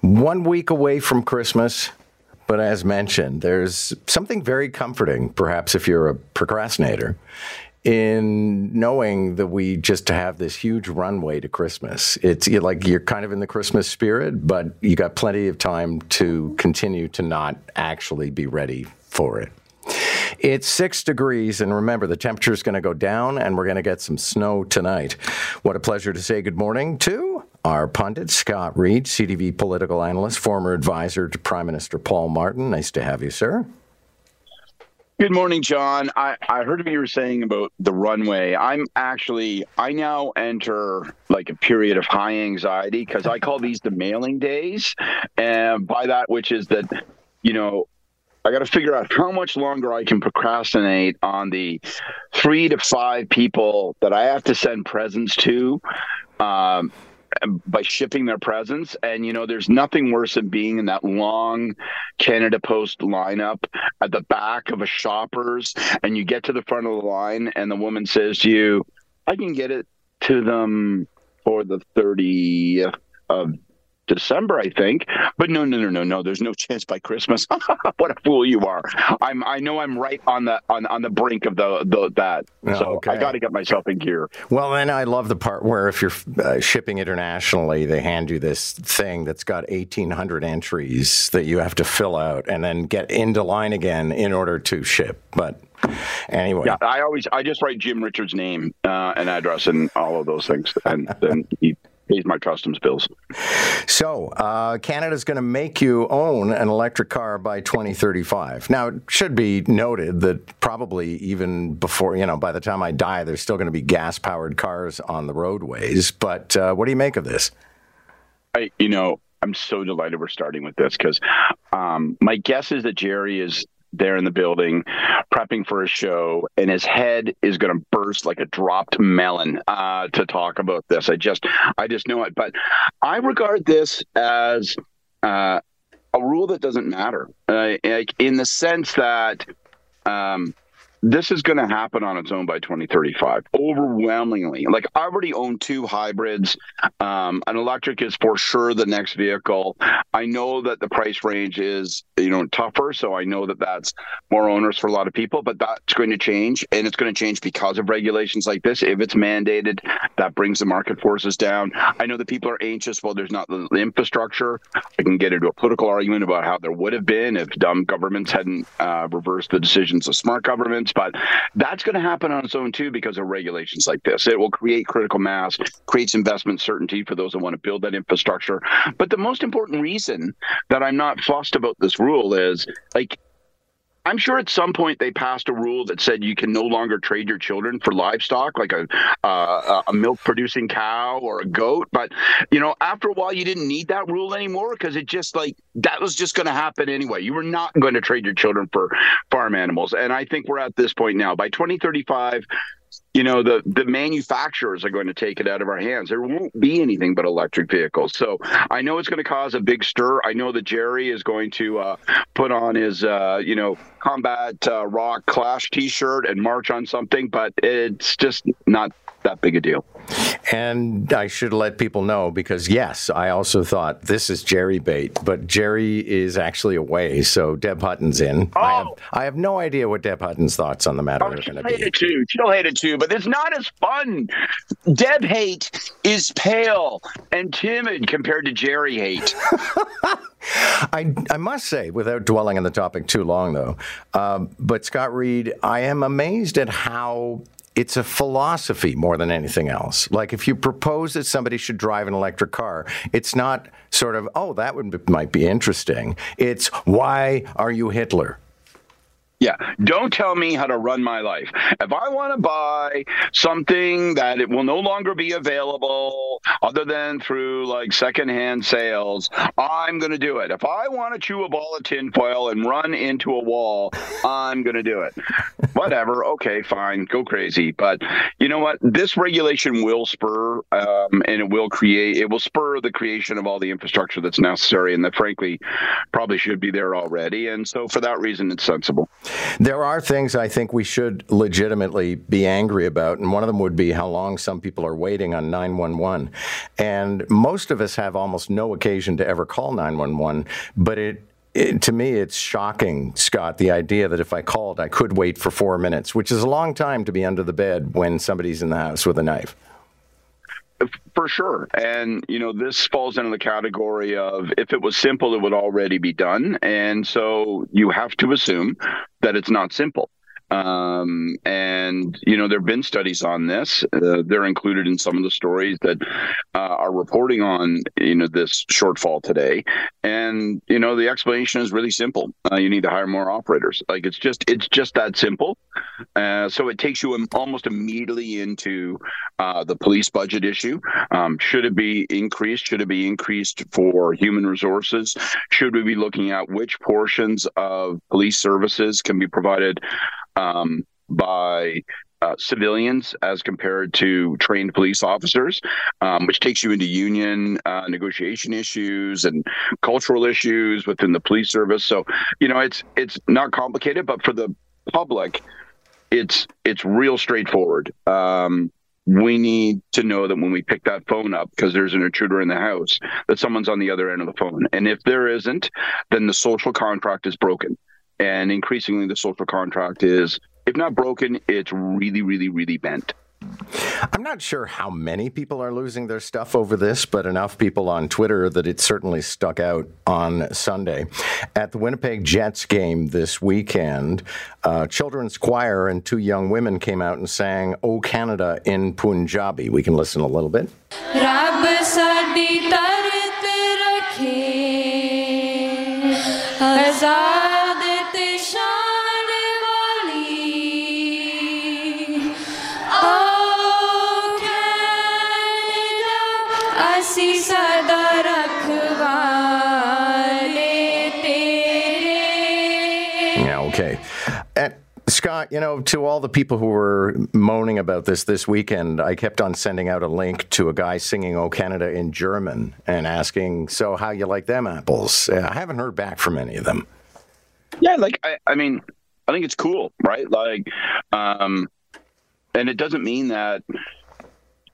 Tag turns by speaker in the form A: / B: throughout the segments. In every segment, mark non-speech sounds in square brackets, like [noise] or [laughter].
A: One week away from Christmas, but as mentioned, there's something very comforting, perhaps if you're a procrastinator, in knowing that we just have this huge runway to Christmas. It's like you're kind of in the Christmas spirit, but you got plenty of time to continue to not actually be ready for it. It's six degrees, and remember, the temperature is going to go down, and we're going to get some snow tonight. What a pleasure to say good morning to our pundit, Scott Reid, CTV political analyst, former advisor to Prime Minister Paul Martin. Nice to have you, sir.
B: Good morning, John. I, I heard what you were saying about the runway. I'm actually, I now enter like a period of high anxiety because I call these the mailing days. And by that, which is that, you know, I got to figure out how much longer I can procrastinate on the three to five people that I have to send presents to. Um, by shipping their presents. And, you know, there's nothing worse than being in that long Canada Post lineup at the back of a shopper's and you get to the front of the line and the woman says to you, I can get it to them for the 30th of December, I think. But no, no, no, no, no. There's no [laughs] chance by Christmas. [laughs] what a fool you are! I'm. I know I'm right on the on on the brink of the, the that. Oh, so okay. I got to get myself in gear.
A: Well, then I love the part where if you're uh, shipping internationally, they hand you this thing that's got 1,800 entries that you have to fill out and then get into line again in order to ship. But anyway,
B: yeah, I always I just write Jim Richards' name uh, and address and all of those things, and then he pays my customs bills.
A: So, uh, Canada's going to make you own an electric car by 2035. Now, it should be noted that probably even before, you know, by the time I die, there's still going to be gas powered cars on the roadways. But uh, what do you make of this?
B: I, you know, I'm so delighted we're starting with this because um, my guess is that Jerry is there in the building prepping for a show and his head is going to burst like a dropped melon uh, to talk about this. I just i just know it. But i regard this as uh, a rule that doesn't matter. Uh, in the sense that um, this is going to happen on its own by 2035 overwhelmingly. Like i already own two hybrids um, an electric is for sure the next vehicle. I know that the price range is you know tougher so i know that that's more onerous for a lot of people but that's going to change and it's going to change because of regulations like this. If it's mandated that brings the market forces down. I know that people are anxious well there's not the infrastructure. I can get into a political argument about how there would have been if dumb governments hadn't uh, reversed the decisions of smart governments but that's going to happen on its own too because of regulations like this. It will create critical mass, creates investment certainty for those that want to build that infrastructure. But the most important reason that I'm not fussed about this rule is like I'm sure at some point they passed a rule that said you can no longer trade your children for livestock, like a uh, a milk producing cow or a goat. But you know, after a while, you didn't need that rule anymore because it just like that was just going to happen anyway. You were not going to trade your children for farm animals, and I think we're at this point now. By 2035, you know the the manufacturers are going to take it out of our hands. There won't be anything but electric vehicles. So i know it's going to cause a big stir. I know that jerry is going to uh, put on his uh, you know combat uh, rock clash t-shirt and march on something but it's just not that big a deal.
A: And I should let people know because, yes, I also thought this is Jerry bait, but Jerry is actually away. So Deb Hutton's in. Oh. I, have, I have no idea what Deb Hutton's thoughts on the matter oh, are going to be.
B: It too. She'll hate it too, but it's not as fun. Deb hate is pale and timid compared to Jerry hate. [laughs]
A: I, I must say, without dwelling on the topic too long, though, um, but Scott Reid, I am amazed at how it's a philosophy more than anything else. Like if you propose that somebody should drive an electric car, it's not sort of, oh, that would might be interesting. It's why are you Hitler?
B: Yeah. Don't tell me how to run my life. If I want to buy something that it will no longer be available other than through like secondhand sales, I'm going to do it. If I want to chew a ball of tinfoil and run into a wall, I'm going to do it. [laughs] Whatever. Okay, fine. Go crazy. But you know what? This regulation will spur um, and it will create, it will spur the creation of all the infrastructure that's necessary and that frankly probably should be there already. And so for that reason, it's sensible.
A: There are things I think we should legitimately be angry about, and one of them would be how long some people are waiting on 911. And most of us have almost no occasion to ever call 911, but it it, to me, it's shocking, Scott, the idea that if I called, I could wait for four minutes, which is a long time to be under the bed when somebody's in the house with a knife.
B: For sure. And, you know, this falls into the category of if it was simple, it would already be done. And so you have to assume that it's not simple. Um, and you know there have been studies on this. Uh, they're included in some of the stories that uh, are reporting on you know this shortfall today. And you know the explanation is really simple. Uh, you need to hire more operators. Like it's just it's just that simple. Uh, so it takes you almost immediately into uh, the police budget issue. Um, should it be increased? Should it be increased for human resources? Should we be looking at which portions of police services can be provided? Um, by uh, civilians as compared to trained police officers, um, which takes you into union uh, negotiation issues and cultural issues within the police service. So, you know, it's it's not complicated, but for the public, it's it's real straightforward. Um, we need to know that when we pick that phone up because there's an intruder in the house that someone's on the other end of the phone and if there isn't then the social contract is broken and increasingly, the social contract is, if not broken, it's really, really, really bent.
A: I'm not sure how many people are losing their stuff over this, but enough people on Twitter that it certainly stuck out on Sunday. At the Winnipeg Jets game this weekend, a children's choir and two young women came out and sang O Canada in Punjabi. We can listen a little bit. Scott, you know, to all the people who were moaning about this this weekend, I kept on sending out a link to a guy singing "O Canada" in German and asking, "So, how you like them apples?" I haven't heard back from any of them.
B: Yeah, like I, I mean, I think it's cool, right? Like, um, and it doesn't mean that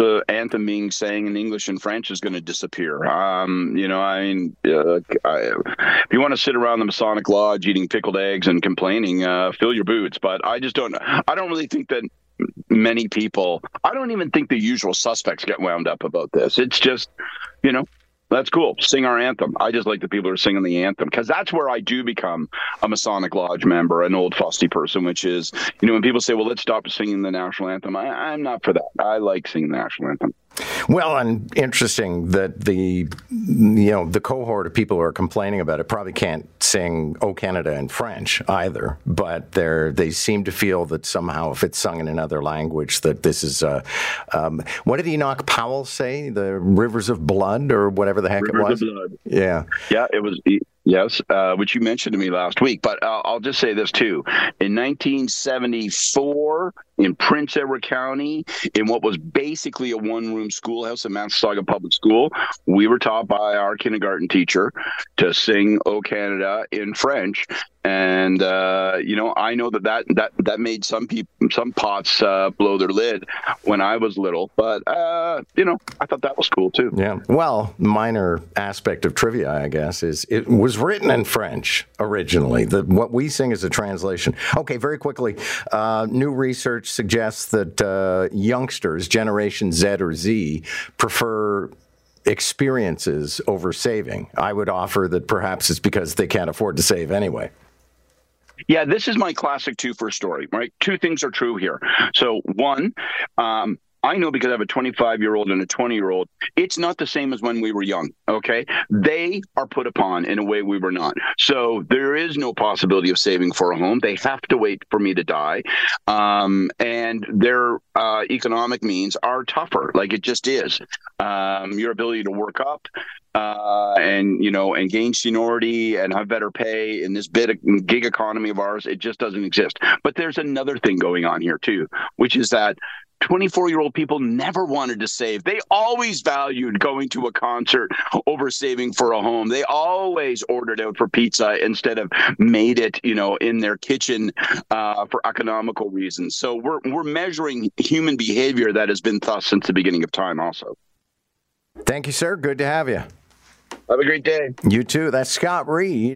B: the anthem being sang in English and French is going to disappear. Um, you know, I mean, uh, I, if you want to sit around the Masonic Lodge eating pickled eggs and complaining, uh, fill your boots. But I just don't. I don't really think that many people. I don't even think the usual suspects get wound up about this. It's just, you know, that's cool. Sing our anthem. I just like the people who are singing the anthem because that's where I do become a Masonic Lodge member, an old fusty person, which is, you know, when people say, well, let's stop singing the national anthem, I, I'm not for that. I like singing the national anthem.
A: Well, and interesting that the you know the cohort of people who are complaining about it probably can't sing "O Canada" in French either, but they they seem to feel that somehow if it's sung in another language, that this is uh, um, what did Enoch Powell say? The rivers of blood or whatever the heck
B: rivers
A: it was. Yeah,
B: yeah, it was. Yes, uh, which you mentioned to me last week. But uh, I'll just say this too. In 1974, in Prince Edward County, in what was basically a one room schoolhouse in Massasauga Public School, we were taught by our kindergarten teacher to sing O Canada in French and uh, you know I know that that that that made some people some pots uh, blow their lid when I was little, but uh, you know I thought that was cool too.
A: Yeah. Well, minor aspect of trivia, I guess, is it was written in French originally. The, what we sing is a translation. Okay, very quickly, uh, new research suggests that uh, youngsters, Generation Z or Z, prefer experiences over saving. I would offer that perhaps it's because they can't afford to save anyway.
B: Yeah, this is my classic two for story, right? Two things are true here. So, one, um, I know because I have a 25 year old and a 20 year old, it's not the same as when we were young. Okay. They are put upon in a way we were not. So there is no possibility of saving for a home. They have to wait for me to die. Um, and their uh, economic means are tougher. Like it just is. Um, your ability to work up, uh, and you know, and gain seniority and have better pay in this bit gig economy of ours, it just doesn't exist. But there's another thing going on here too, which is that 24 year old people never wanted to save. They always valued going to a concert over saving for a home. They always ordered out for pizza instead of made it, you know, in their kitchen uh, for economical reasons. So we're we're measuring human behavior that has been thus since the beginning of time. Also.
A: Thank you, sir. Good to have you.
B: Have a great day.
A: You too. That's Scott Reid.